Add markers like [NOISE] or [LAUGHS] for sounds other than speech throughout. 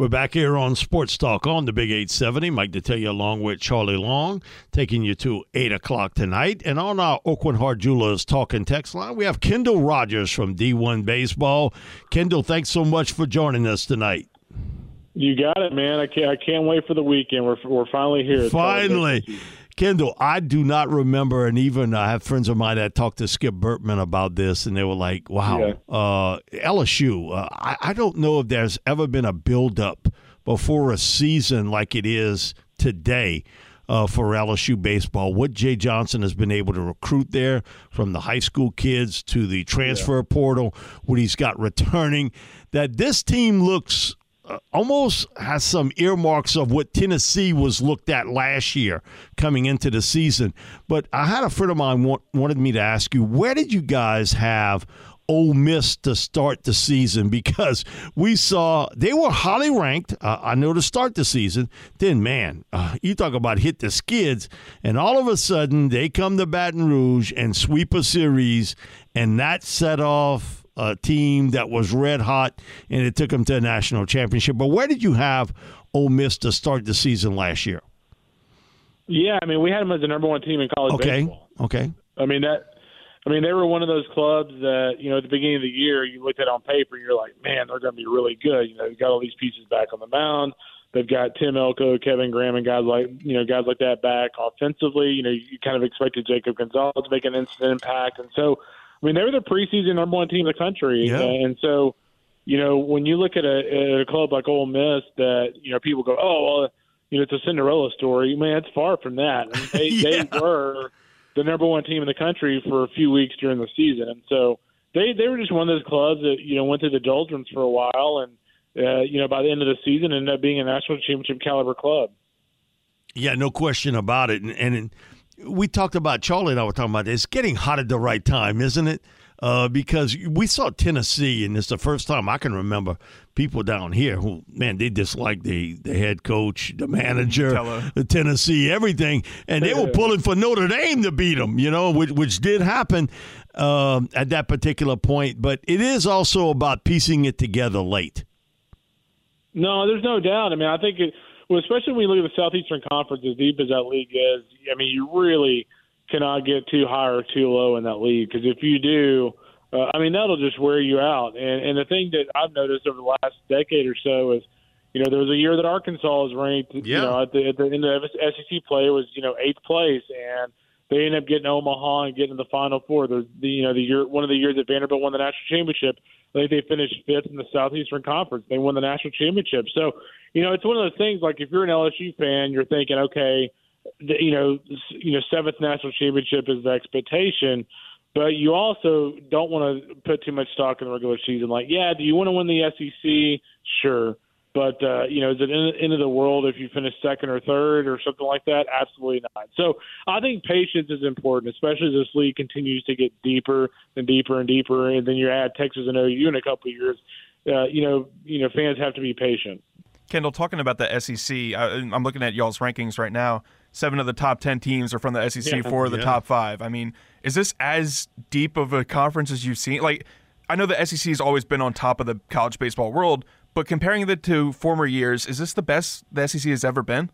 We're back here on Sports Talk on the Big 870. Mike Detillier along with Charlie Long, taking you to 8 o'clock tonight. And on our Aucoin Hart Jewelers talking text line, we have Kendall Rogers from D1 Baseball. Kendall, thanks so much for joining us tonight. You got it, man. I can't, I can't wait for the weekend. We're, we're finally here. Finally. Kendall, I do not remember, and even I have friends of mine that talked to Skip Bertman about this, and they were like, "Wow, yeah. uh, LSU." Uh, I, I don't know if there's ever been a buildup before a season like it is today. Uh, for LSU baseball. What Jay Johnson has been able to recruit there, from the high school kids to the transfer yeah. portal, what he's got returning, that this team looks almost has some earmarks of what Tennessee was looked at last year coming into the season. But I had a friend of mine want, wanted me to ask you, where did you guys have Ole Miss to start the season? [LAUGHS] Because we saw they were highly ranked. Uh, I know to start the season. Then, man, uh, you talk about hit the skids, and all of a sudden they come to Baton Rouge and sweep a series, and that set off a team that was red hot, and it took them to a national championship. But where did you have Ole Miss to start the season last year? Yeah, I mean, we had them as the number one team in college okay. baseball. Okay. I mean that. I mean, they were one of those clubs that you know at the beginning of the year you looked at on paper and you're like, man, they're going to be really good. You know, they've got all these pieces back on the mound. They've got Tim Elko, Kevin Graham, and guys like you know guys like that back offensively. You know, you kind of expected Jacob Gonzalez to make an instant impact, and so I mean, they were the preseason number one team in the country, yeah. and so you know when you look at a, at a club like Ole Miss, that you know people go, oh well, you know it's a Cinderella story. Man, it's far from that. I mean, they, [LAUGHS] yeah. they were the number one team in the country for a few weeks during the season, and so they they were just one of those clubs that you know went through the doldrums for a while, and uh, you know by the end of the season ended up being a national championship caliber club. Yeah, no question about it, and. and we talked about Charlie and I were talking about this. It's getting hot at the right time, isn't it? Uh, because we saw Tennessee, and it's the first time I can remember people down here who, man, they dislike the, the head coach, the manager, the Tennessee, everything, and they were pulling for Notre Dame to beat them, you know, which, which did happen uh, at that particular point. But it is also about piecing it together late. No, there's no doubt. I mean, I think it – well, especially when you look at the Southeastern Conference, as deep as that league is, I mean, you really cannot get too high or too low in that league because if you do, uh, I mean, that'll just wear you out. And, and the thing that I've noticed over the last decade or so is, you know, there was a year that Arkansas was ranked, yeah. you know, at the, at the end of SEC play was, you know, eighth place, and they end up getting Omaha and getting to the Final Four. The, the you know the year one of the years that Vanderbilt won the national championship, I think they finished fifth in the Southeastern Conference. They won the national championship. So you know, it's one of those things. Like if you're an LSU fan, you're thinking, okay, the, you know, you know, seventh national championship is the expectation, but you also don't want to put too much stock in the regular season. Like, yeah, do you want to win the SEC? Sure. But uh, you know, is it in, end of the world if you finish second or third or something like that? Absolutely not. So I think patience is important, especially as this league continues to get deeper and deeper and deeper, and then you add Texas and OU in a couple of years. Uh, you know, you know, fans have to be patient. Kendall, talking about the SEC, I'm looking at y'all's rankings right now. Seven of the top 10 teams are from the SEC, yeah, four of the yeah. top five. I mean, is this as deep of a conference as you've seen? Like, I know the SEC has always been on top of the college baseball world, but comparing it to former years, is this the best the SEC has ever been?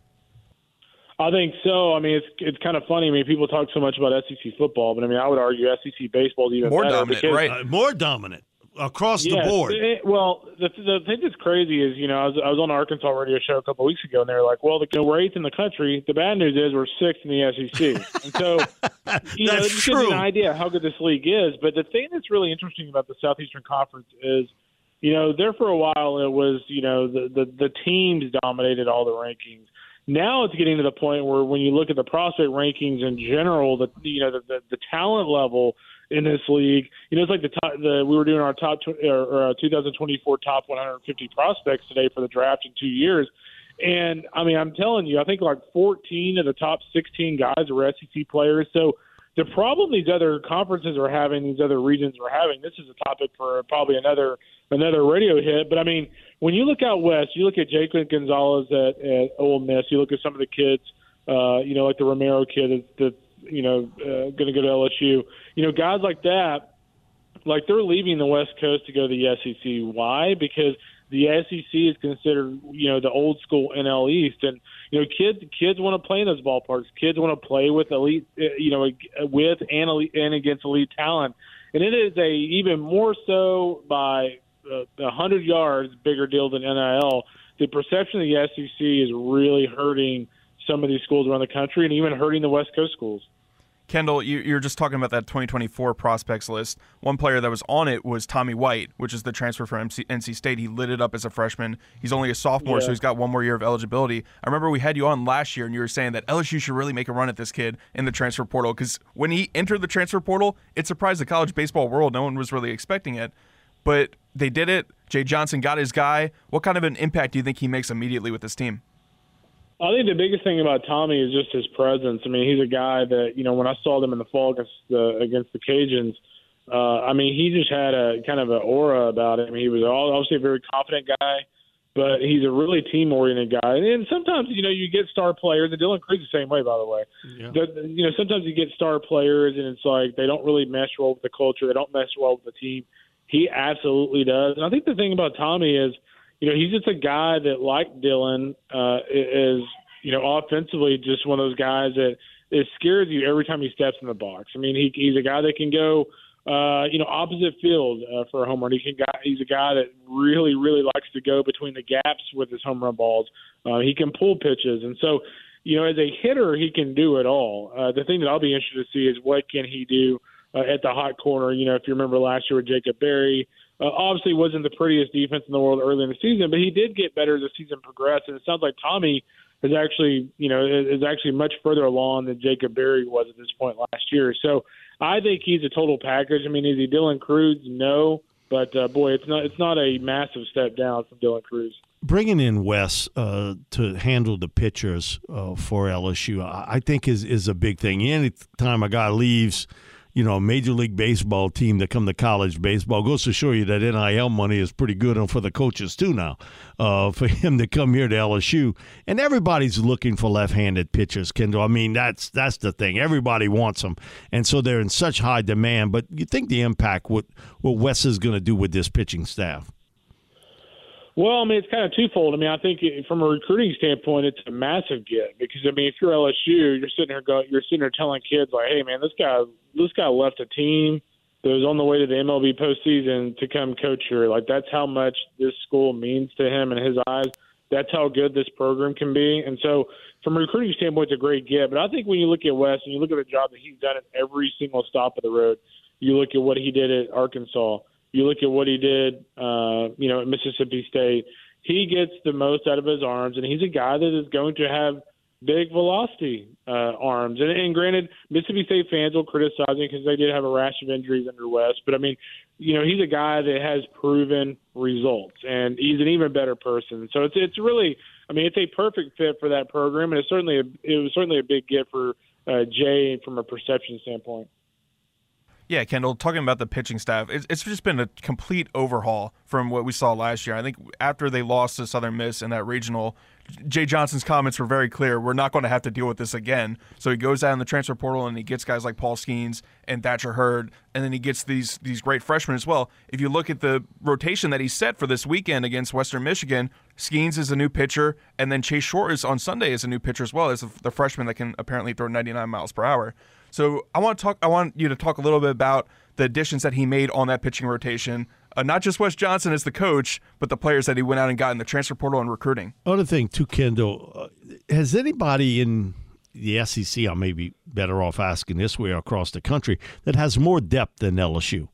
I think so. I mean, it's it's kind of funny. I mean, people talk so much about SEC football, but I mean, I would argue SEC baseball is even more better dominant, because, right? Uh, more dominant. across yes, the board. It, well, the, the thing that's crazy is, you know, I was, I was on an Arkansas radio show a couple of weeks ago, and they were like, "Well, the, you know, we're eighth in the country. The bad news is we're sixth in the SEC." and so, [LAUGHS] you know, it just gives you an idea how good this league is. But the thing that's really interesting about the Southeastern Conference is, you know, there for a while it was, you know, the the, the teams dominated all the rankings. Now it's getting to the point where when you look at the prospect rankings in general, the you know the, the, the talent level in this league. You know, it's like the top. The we were doing our top tw- or, or uh, 2024 top 150 prospects today for the draft in two years. And I mean, I'm telling you, I think like 14 of the top 16 guys are SEC players. So the problem these other conferences are having, these other regions are having, this is a topic for probably another another radio hit. But I mean, when you look out west, you look at Jacob Gonzalez at, at Ole Miss. You look at some of the kids, uh, you know, like the Romero kid that's you know, uh, going to go to LSU. You know, guys like that, like they're leaving the West Coast to go to the SEC. Why? Because the SEC is considered, you know, the old school NL East, and you know, kids kids want to play in those ballparks. Kids want to play with elite, uh, you know, with and elite, and against elite talent, and it is a even more so by uh, a uh, hundred yards bigger deal than NIL. The perception of the SEC is really hurting some of these schools around the country, and even hurting the West Coast schools. Kendall, you, are just talking about that 2024 prospects list. One player that was on it was Tommy White, which is the transfer from MC, NC State. He lit it up as a freshman. He's only a sophomore, yeah. so he's got one more year of eligibility. I remember we had you on last year, and you were saying that LSU should really make a run at this kid in the transfer portal because when he entered the transfer portal, it surprised the college baseball world. No one was really expecting it, but they did it. Jay Johnson got his guy. What kind of an impact do you think he makes immediately with this team? I think the biggest thing about Tommy is just his presence. I mean, he's a guy that you know when I saw them in the fall against the against the Cajuns. Uh, I mean, he just had a kind of an aura about him. He was obviously a very confident guy, but he's a really team oriented guy. And sometimes, you know, you get star players, and Dylan Crews the same way, by the way. Yeah. The, you know, sometimes you get star players, and it's like they don't really mesh well with the culture. They don't mesh well with the team. He absolutely does. And I think the thing about Tommy is you know, he's just a guy that, like Dylan, uh, is you know offensively just one of those guys that it scares you every time he steps in the box. I mean, he, he's a guy that can go, uh, you know, opposite field uh, for a home run. He can guy, he's a guy that really, really likes to go between the gaps with his home run balls. Uh, he can pull pitches, and so, you know, as a hitter, he can do it all. Uh, the thing that I'll be interested to see is what can he do uh, at the hot corner. You know, if you remember last year with Jacob Berry. Uh, obviously, wasn't the prettiest defense in the world early in the season, but he did get better as the season progressed. And it sounds like Tommy is actually, you know, is actually much further along than Jacob Berry was at this point last year. So I think he's a total package. I mean, is he Dylan Crews? No, but uh, boy, it's not it's not a massive step down from Dylan Crews. Bringing in Wes uh, to handle the pitchers uh, for LSU, I think is is a big thing. Any time a guy leaves you know, Major League Baseball team that come to college baseball goes to show you that NIL money is pretty good and for the coaches too now. Uh, for [LAUGHS] him to come here to LSU, and everybody's looking for left-handed pitchers, Kendall. I mean, that's that's the thing. Everybody wants them, and so they're in such high demand. But you think the impact what what Wes is going to do with this pitching staff? Well, I mean, it's kind of twofold. I mean, I think from a recruiting standpoint, it's a massive get because I mean, if you're LSU, you're sitting here go, you're sitting there telling kids like, "Hey, man, this guy, this guy left a team that was on the way to the MLB postseason to come coach here. Like, that's how much this school means to him in his eyes. That's how good this program can be. And so, from a recruiting standpoint, it's a great get. But I think when you look at Wes and you look at the job that he's done at every single stop of the road, you look at what he did at Arkansas you look at what he did, uh, you know, at Mississippi State. He gets the most out of his arms, and he's a guy that is going to have big velocity uh, arms. And, and granted, Mississippi State fans will criticize him because they did have a rash of injuries under Wes. But I mean, you know, he's a guy that has proven results, and he's an even better person. So it's it's really, I mean, it's a perfect fit for that program, and it's certainly a, it was certainly a big get for uh, Jay from a perception standpoint. Yeah, Kendall, talking about the pitching staff, it's, it's just been a complete overhaul from what we saw last year. I think after they lost to Southern Miss in that regional, Jay Johnson's comments were very clear. We're not going to have to deal with this again. So he goes out in the transfer portal and he gets guys like Paul Skenes and Thatcher Hurd, and then he gets these these great freshmen as well. If you look at the rotation that he set for this weekend against Western Michigan, Skeens is a new pitcher, and then Chase Shores is on Sunday is a new pitcher as well as the freshman that can apparently throw 99 miles per hour. So I want to talk. I want you to talk a little bit about the additions that he made on that pitching rotation. uh, not just Wes Johnson as the coach, but the players that he went out and got in the transfer portal and recruiting. Other thing, too, Kendall, uh, has anybody in the SEC, I may be better off asking this way across the country, that has more depth than LSU?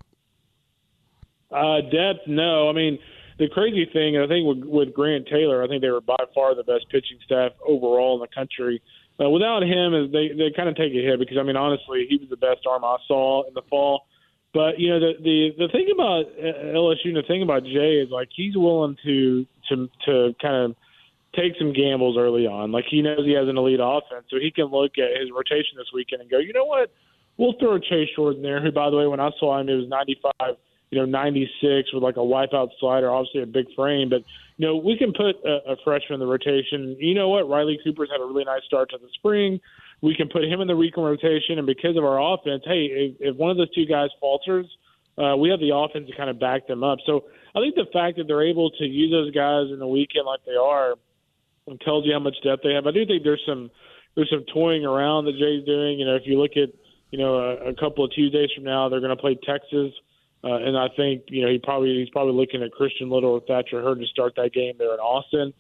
Uh, depth, no. I mean, the crazy thing, and I think with, with Grant Taylor, I think they were by far the best pitching staff overall in the country. Uh, without him, they they kind of take a hit because I mean, honestly, he was the best arm I saw in the fall. But you know, the the the thing about LSU and the thing about Jay is like he's willing to to to kind of take some gambles early on. Like he knows he has an elite offense, so he can look at his rotation this weekend and go, you know what, we'll throw Chase Shores in there. Who, by the way, when I saw him, it was 95 you know, 96 with like a wipeout slider, obviously a big frame. But, you know, we can put a, a freshman in the rotation. You know what? Riley Cooper's had a really nice start to the spring. We can put him in the recon rotation. And because of our offense, hey, if, if one of those two guys falters, uh, we have the offense to kind of back them up. So I think the fact that they're able to use those guys in the weekend like they are tells you how much depth they have. I do think there's some there's some toying around that Jay's doing. You know, if you look at you know a, a couple of Tuesdays from now, they're going to play Texas. Uh, and I think you know he probably he's probably looking at Christian Little or Thatcher Hurd to start that game there in Austin.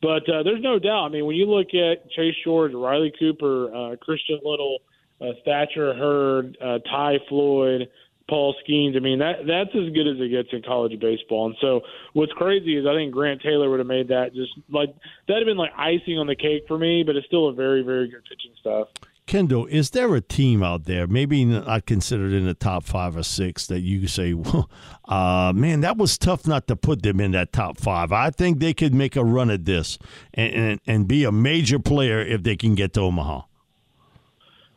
But uh, there's no doubt. I mean, when you look at Chase Shores, Riley Cooper, uh, Christian Little, uh, Thatcher Hurd, uh, Ty Floyd, Paul Skenes, I mean that that's as good as it gets in college baseball. And so what's crazy is I think Grant Taylor would have made that just like that'd have been like icing on the cake for me. But it's still a very very good pitching staff. Kendall, is there a team out there, maybe not considered in the top five or six, that you say, [LAUGHS] well, uh, man, that was tough not to put them in that top five. I think they could make a run at this and, and, and be a major player if they can get to Omaha.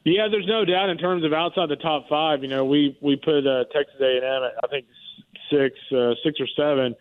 Yeah, there's no doubt in terms of outside the top five. You know, we we put uh, Texas A&M at I think six, uh, six or seven,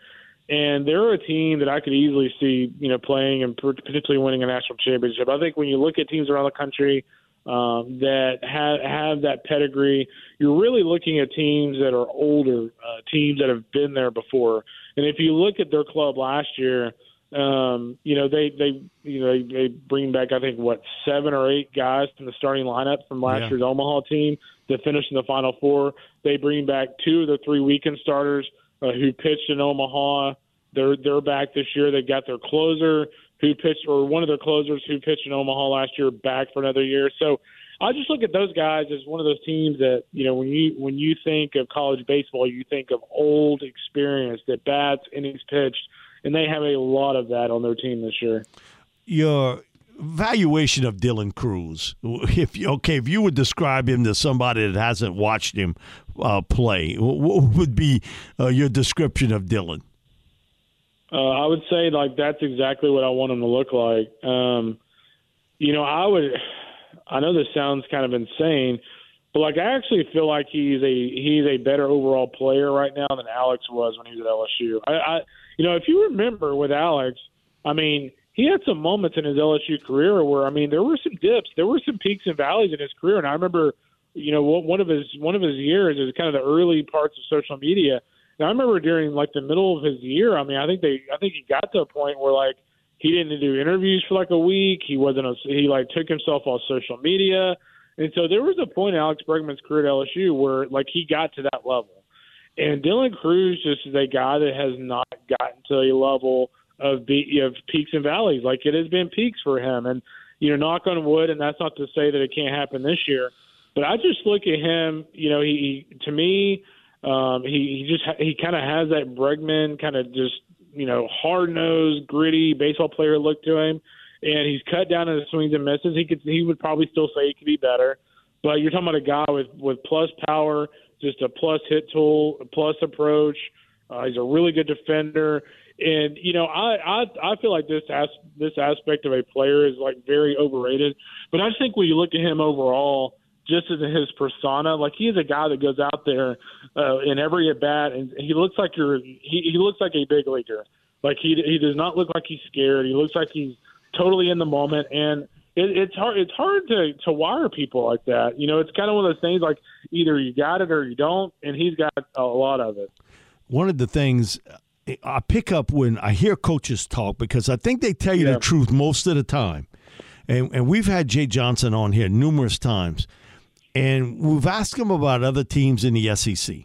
and they're a team that I could easily see, you know, playing and potentially winning a national championship. I think when you look at teams around the country um, that have have that pedigree. You're really looking at teams that are older, uh, teams that have been there before. And if you look at their club last year, um, you know they they you know they, they bring back I think what seven or eight guys from the starting lineup from last yeah. year's Omaha team that finished in the Final Four. They bring back two of the three weekend starters uh, who pitched in Omaha. They're they're back this year. They've got their closer who pitched, or one of their closers who pitched in Omaha last year, back for another year. So I just look at those guys as one of those teams that you know when you when you think of college baseball, you think of old experience that bats innings pitched, and they have a lot of that on their team this year. Your valuation of Dylan Crews. [LAUGHS] if okay, if you would describe him to somebody that hasn't watched him uh, play, what would be uh, your description of Dylan? Uh, I would say like that's exactly what I want him to look like. Um, you know, I would. I know this sounds kind of insane, but like I actually feel like he's a he's a better overall player right now than Alex was when he was at LSU. I, I you know, if you remember with Alex, I mean, he had some moments in his LSU career where I mean, there were some dips, there were some peaks and valleys in his career, and I remember, you know, one of his one of his years is kind of the early parts of social media I remember during like the middle of his year. I mean, I think they, I think he got to a point where like he didn't do interviews for like a week. He wasn't, a, he like took himself off social media, and so there was a point in Alex Bregman's career at LSU where like he got to that level. And Dylan Crews just is a guy that has not gotten to a level of be, of peaks and valleys. Like it has been peaks for him, and you know, knock on wood. And that's not to say that it can't happen this year, but I just look at him. You know, he to me um, he, he just he kind of has that Bregman kind of just you know hard nosed, gritty baseball player look to him, and he's cut down on his swings and misses. He could he would probably still say he could be better, but you're talking about a guy with with plus power, just a plus hit tool, a plus approach. Uh, he's a really good defender, and you know I I I feel like this as, this aspect of a player is like very overrated. But I just think when you look at him overall just as his persona. Like he's a guy that goes out there uh, in every at bat, and he looks like you're he, he looks like a big leaguer. Like he he does not look like he's scared. He looks like he's totally in the moment, and it, it's hard it's hard to to wire people like that. You know, it's kind of one of those things like either you got it or you don't, and he's got a lot of it. One of the things I pick up when I hear coaches talk because I think they tell you yeah. the truth most of the time. And, and we've had Jay Johnson on here numerous times and we've asked him about other teams in the SEC.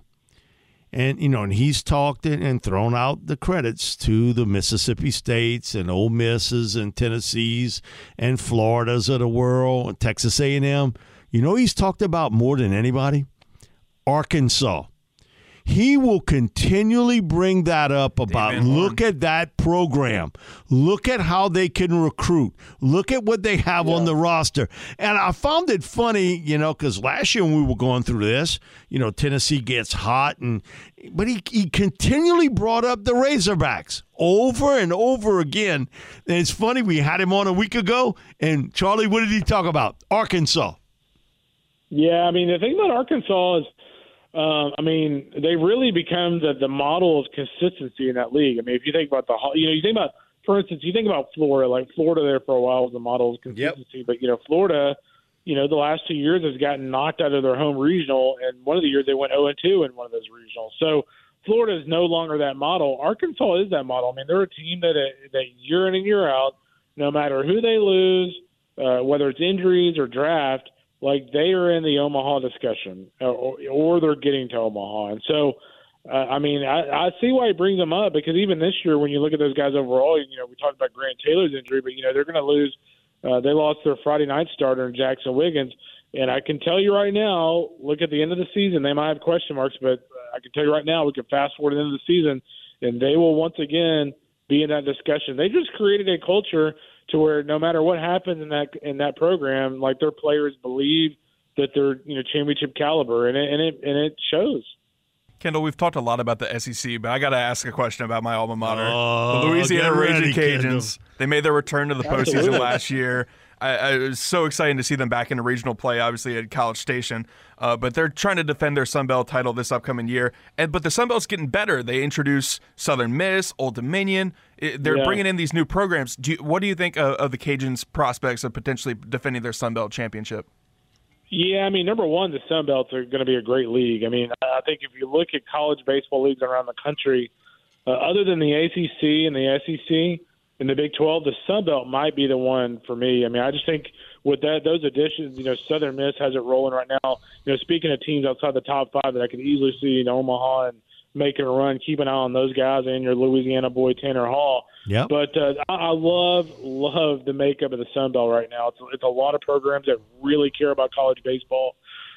And you know, and he's talked and thrown out the credits to the Mississippi States and Ole Misses and Tennessees and Floridas of the world, and Texas A&M. You know, he's talked about more than anybody. Arkansas he will continually bring that up about look at that program. Look at how they can recruit. Look at what they have yeah. on the roster. And I found it funny, you know, because last year when we were going through this, you know, Tennessee gets hot and but he, he continually brought up the Razorbacks over and over again. And it's funny, we had him on a week ago, and Charlie, what did he talk about? Arkansas. Yeah, I mean, the thing about Arkansas is uh, I mean, they really become the, the model of consistency in that league. I mean, if you think about the, you know, you think about, for instance, you think about Florida, like Florida there for a while was the model of consistency, yep. but, you know, Florida, you know, the last two years has gotten knocked out of their home regional, and one of the years they went 0 2 in one of those regionals. So Florida is no longer that model. Arkansas is that model. I mean, they're a team that, that year in and year out, no matter who they lose, uh, whether it's injuries or draft, like they are in the Omaha discussion, or, or they're getting to Omaha, and so. Uh, I mean, I, I see why he brings them up because even this year, when you look at those guys overall, you know, we talked about Grant Taylor's injury, but you know they're going to lose. Uh, they lost their Friday night starter in Jaxon Wiggins, and I can tell you right now, look at the end of the season, they might have question marks, but I can tell you right now, we can fast forward to the end of the season, and they will once again be in that discussion. They just created a culture to where no matter what happens in that in that program, like their players believe that they're you know championship caliber, and it and it and it shows. Kendall, we've talked a lot about the SEC, but I got to ask a question about my alma mater, oh, the Louisiana Raging Cajuns. Kendall. They made their return to the postseason last year. I, I, was so excited to see them back in the regional play, obviously at College Station. Uh, but they're trying to defend their Sun Belt title this upcoming year. And but the Sun Belt's getting better. They introduce Southern Miss, Old Dominion. It, they're yeah. bringing in these new programs. Do you, what do you think of, of the Cajuns' prospects of potentially defending their Sun Belt championship? Yeah, I mean, number one, the Sun Belts are going to be a great league. I mean, I think if you look at college baseball leagues around the country, uh, other than the ACC and the SEC, and the Big 12, the Sun Belt might be the one for me. I mean, I just think with that those additions, you know, Southern Miss has it rolling right now. You know, speaking of teams outside the top five that I could easily see in Omaha and making a run, keep an eye on those guys and your Louisiana boy Tanner Hall. Yeah. But uh, I, love love the makeup of the Sun Belt right now. It's it's a lot of programs that really care about college baseball.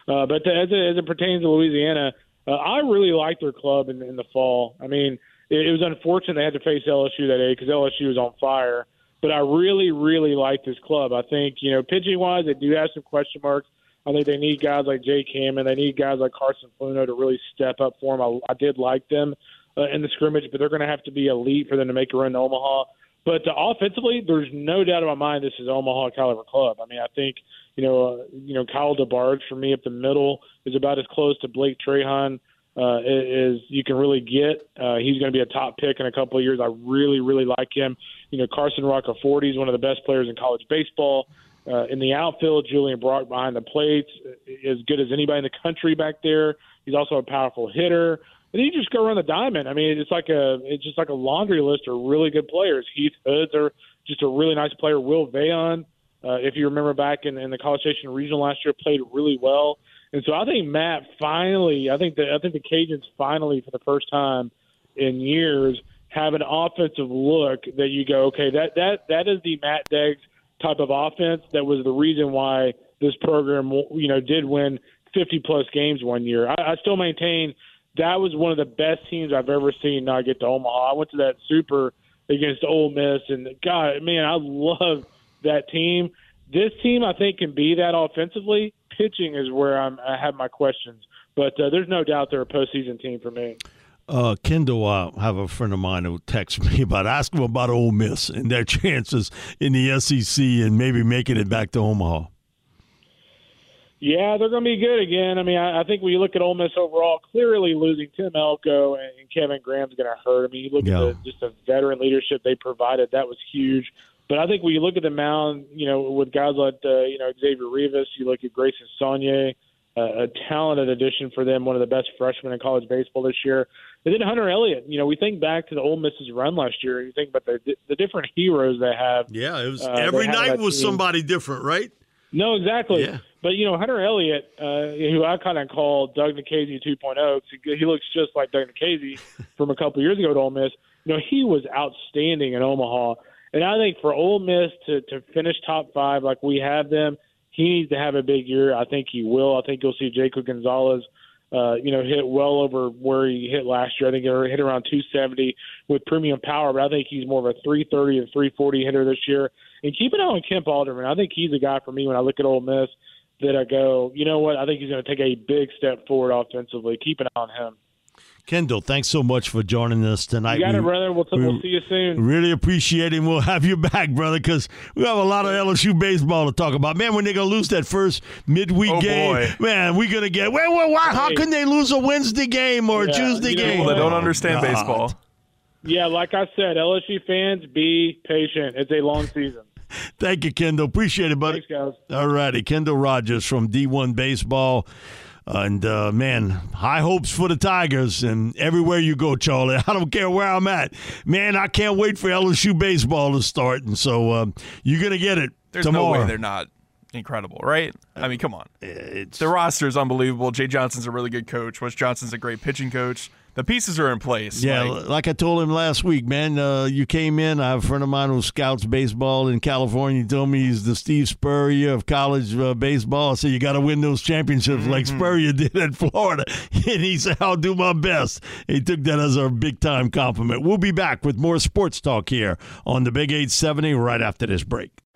Uh, but as it, as it pertains to Louisiana, uh, I really like their club in, in the fall. I mean it, it was unfortunate they had to face LSU that day because LSU was on fire. But I really, really like this club. I think you know, pitching wise, they do have some question marks. I think they need guys like Jake Hammond. They need guys like Carson Fluno to really step up for them. I, I did like them uh, in the scrimmage, but they're going to have to be elite for them to make a run to Omaha. But uh, offensively, there's no doubt in my mind this is Omaha caliber club. I mean, I think you know, uh, you know, Kyle DeBarge for me up the middle is about as close to Blake Trahan uh, is you can really get. Uh, he's going to be a top pick in a couple of years. I really, really like him. You know, Carson Roccaforte is one of the best players in college baseball. Uh, in the outfield, Julian Brock behind the plates, as good as anybody in the country back there. He's also a powerful hitter. And you just go around the diamond. I mean, it's like a it's just like a laundry list of really good players. Heath Hoods are just a really nice player. Will Veillon, uh, if you remember back in, in the College Station Regional last year, played really well. And so I think Matt finally, I think that I think the Cajuns finally, for the first time in years, have an offensive look that you go, okay, that that that is the Matt Deggs type of offense that was the reason why this program, you know, did win 50 plus games one year. I, I still maintain that was one of the best teams I've ever seen not get to Omaha. I went to that super against Ole Miss, and God, man, I love that team. This team, I think, can be that offensively pitching is where I'm, I have my questions. But uh, there's no doubt they're a postseason team for me. Uh, Kendall, I have a friend of mine who texts [LAUGHS] me about asking about Ole Miss and their [LAUGHS] chances in the SEC and maybe making it back to Omaha. Yeah, they're going to be good again. I mean, I, I think when you look at Ole Miss overall, clearly losing Tim Elko and, and Kevin Graham's going to hurt. I mean, you look yeah. at the, just the veteran leadership they provided; that was huge. But I think when you look at the mound, you know, with guys like uh, you know Xavier Rivas, you look at Grayson Saunier, uh, a talented addition for them, one of the best freshmen in college baseball this year. And then Hunter Elliott. You know, we think back to the Ole Miss's run last year, and you think about the the different heroes they have. Yeah, it was uh, every night was team. somebody different, right? No, exactly. Yeah. But you know, Hunter Elliott, uh, who I kind of call Doug Nikhazy 2.0, he looks just like Doug Nikhazy [LAUGHS] from a couple years ago at Ole Miss. You know, he was outstanding in Omaha, and I think for Ole Miss to to finish top five like we have them, he needs to have a big year. I think he will. I think you'll see Jacob Gonzalez. Uh, you know, hit well over where he hit last year. I think he hit around 270 with premium power, but I think he's more of a 330 and 340 hitter this year. And keep an eye on Kemp Alderman. I think he's a guy for me when I look at Ole Miss that I go, you know what? I think he's going to take a big step forward offensively. Keep an eye on him. Kendall, thanks so much for joining us tonight. You got we, it, brother. We'll, we we'll see you soon. Really appreciate it. We'll have you back, brother, because we have a lot of LSU baseball to talk about. Man, when they're going to lose that first midweek oh, game, boy. man, we're going to get. Wait, wait, why? How can they lose a Wednesday game or a Tuesday game? People that don't understand God. baseball. Yeah, like I said, LSU fans, be patient. It's a long season. Thank you, Kendall. Appreciate it, buddy. Thanks, guys. All righty. Kendall Rogers from D1 Baseball. And uh, man, high hopes for the Tigers. And everywhere you go, Charlie, [LAUGHS] I don't care where I'm at. Man, I can't wait for LSU baseball to start. And so uh, you're going to get it There's tomorrow. no way they're not incredible, right? I mean, come on. It's, the roster is unbelievable. Jay Johnson's a really good coach. Wes Johnson's a great pitching coach the pieces are in place. Yeah, like, like I told him last week, man. Uh, you came in. I have a friend of mine who scouts baseball in California. He told me he's the Steve Spurrier of college uh, baseball. I said you got to win those championships mm-hmm. like Spurrier did at Florida. [LAUGHS] And he said I'll do my best. He took that as a big time compliment. We'll be back with more sports talk here on the Big 870 right after this break.